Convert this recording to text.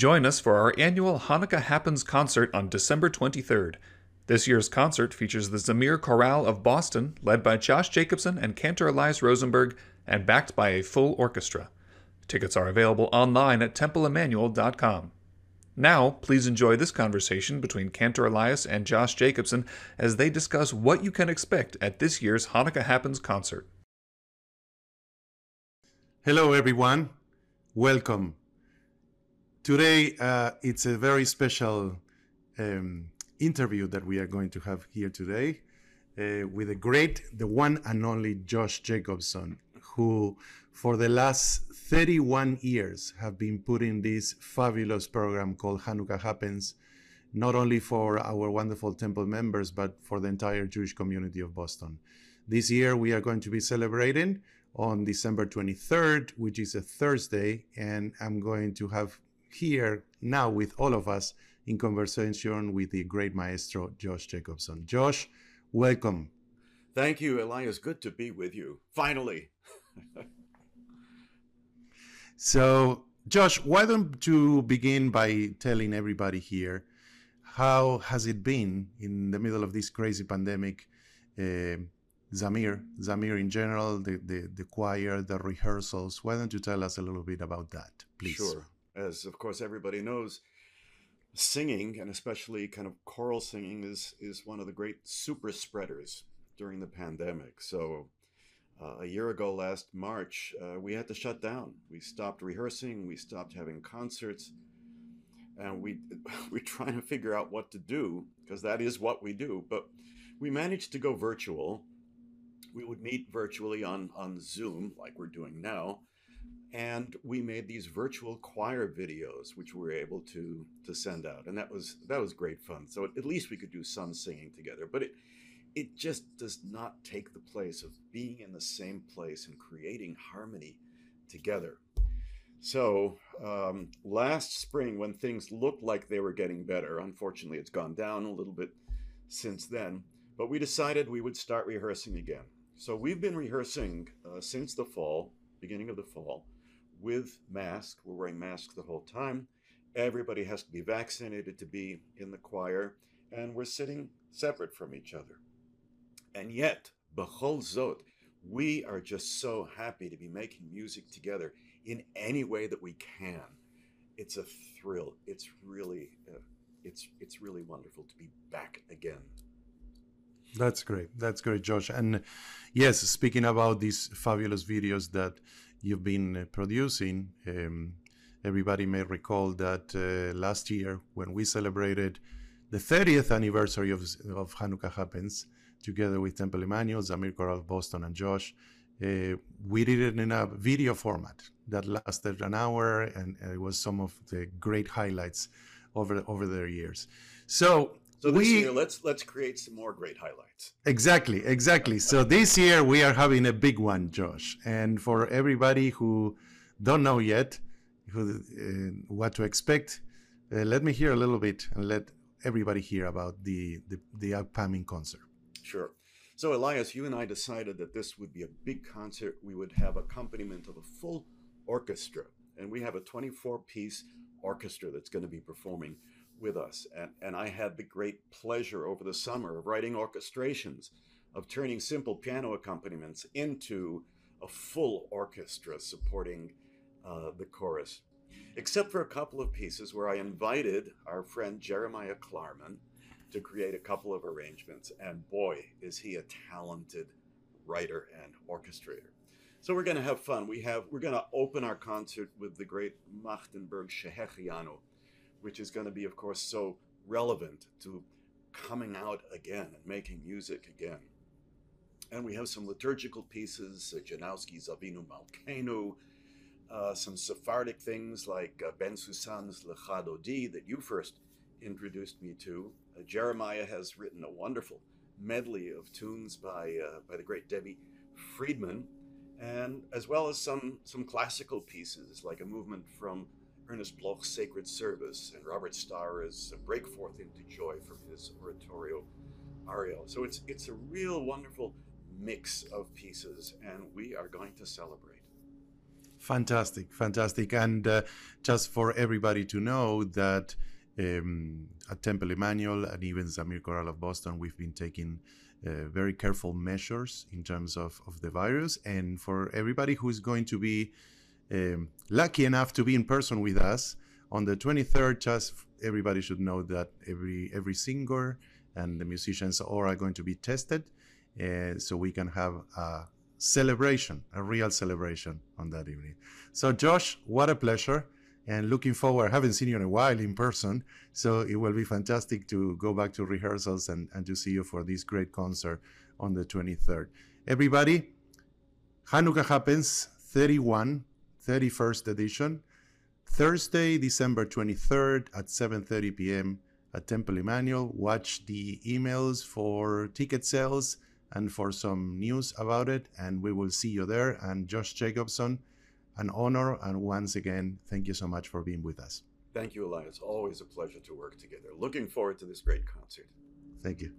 Join us for our annual Hanukkah Happens concert on December 23rd. This year's concert features the Zamir Chorale of Boston, led by Josh Jacobson and Cantor Elias Rosenberg, and backed by a full orchestra. Tickets are available online at templeemanuel.com. Now, please enjoy this conversation between Cantor Elias and Josh Jacobson as they discuss what you can expect at this year's Hanukkah Happens concert. Hello, everyone. Welcome. Today, uh, it's a very special um, interview that we are going to have here today uh, with the great, the one and only Josh Jacobson, who for the last 31 years have been putting this fabulous program called Hanukkah Happens, not only for our wonderful temple members, but for the entire Jewish community of Boston. This year, we are going to be celebrating on December 23rd, which is a Thursday, and I'm going to have here now with all of us in conversation with the great maestro Josh Jacobson. Josh, welcome. Thank you, Elias. Good to be with you. Finally. so, Josh, why don't you begin by telling everybody here how has it been in the middle of this crazy pandemic? Uh, Zamir, Zamir in general, the, the, the choir, the rehearsals. Why don't you tell us a little bit about that, please? Sure. As of course everybody knows, singing and especially kind of choral singing is is one of the great super spreaders during the pandemic. So uh, a year ago, last March, uh, we had to shut down. We stopped rehearsing. We stopped having concerts, and we we're trying to figure out what to do because that is what we do. But we managed to go virtual. We would meet virtually on on Zoom, like we're doing now, and we made these virtual choir videos which we were able to to send out and that was that was great fun. So at least we could do some singing together but it it just does not take the place of being in the same place and creating harmony together. So um, last spring when things looked like they were getting better unfortunately it's gone down a little bit since then but we decided we would start rehearsing again. So we've been rehearsing uh, since the fall beginning of the fall with masks. We're wearing masks the whole time. Everybody has to be vaccinated to be in the choir, and we're sitting separate from each other. And yet, Bechol Zot, we are just so happy to be making music together in any way that we can. It's a thrill. It's really, uh, it's it's really wonderful to be back again. That's great. That's great, Josh. And yes, speaking about these fabulous videos that you've been uh, producing. Um, everybody may recall that uh, last year, when we celebrated the 30th anniversary of, of Hanukkah Happens, together with Temple Emanuel, Zamir Chorale Boston, and Josh, uh, we did it in a video format that lasted an hour, and it was some of the great highlights over over their years. So so this we, year, let's let's create some more great highlights. Exactly, exactly. So this year we are having a big one, Josh. And for everybody who don't know yet who, uh, what to expect, uh, let me hear a little bit and let everybody hear about the, the the upcoming concert. Sure. So Elias, you and I decided that this would be a big concert. We would have accompaniment of a full orchestra, and we have a 24-piece orchestra that's going to be performing with us. And, and I had the great pleasure over the summer of writing orchestrations, of turning simple piano accompaniments into a full orchestra supporting uh, the chorus. Except for a couple of pieces where I invited our friend Jeremiah Klarman to create a couple of arrangements. And boy, is he a talented writer and orchestrator. So we're going to have fun. We have we're going to open our concert with the great Machtenberg Shehechianu, which is going to be, of course, so relevant to coming out again and making music again. And we have some liturgical pieces, uh, Janowski's Avinu Malkeinu, uh, some Sephardic things like uh, Ben Susan's Lecha Dodi that you first introduced me to. Uh, Jeremiah has written a wonderful medley of tunes by uh, by the great Debbie Friedman, and as well as some some classical pieces like a movement from Ernest Bloch's Sacred Service, and Robert Starer's Break Forth into Joy from his oratorio Ariel. So it's it's a real wonderful mix of pieces, and we are going to celebrate. Fantastic, fantastic. And uh, just for everybody to know that um, at Temple Emanuel and even Zamir Chorale of Boston, we've been taking uh, very careful measures in terms of, of the virus. And for everybody who's going to be um, lucky enough to be in person with us on the 23rd, just everybody should know that every every singer and the musicians all are going to be tested, uh, so we can have a celebration, a real celebration on that evening. So, Josh, what a pleasure and looking forward. I haven't seen you in a while in person, so it will be fantastic to go back to rehearsals and, and to see you for this great concert on the 23rd. Everybody, Hanukkah happens 31, 31st edition, Thursday, December 23rd at 7:30 p.m. at Temple Emanuel. Watch the emails for ticket sales and for some news about it, and we will see you there. And Josh Jacobson, an honor. And once again, thank you so much for being with us. Thank you, Elias. Always a pleasure to work together. Looking forward to this great concert. Thank you.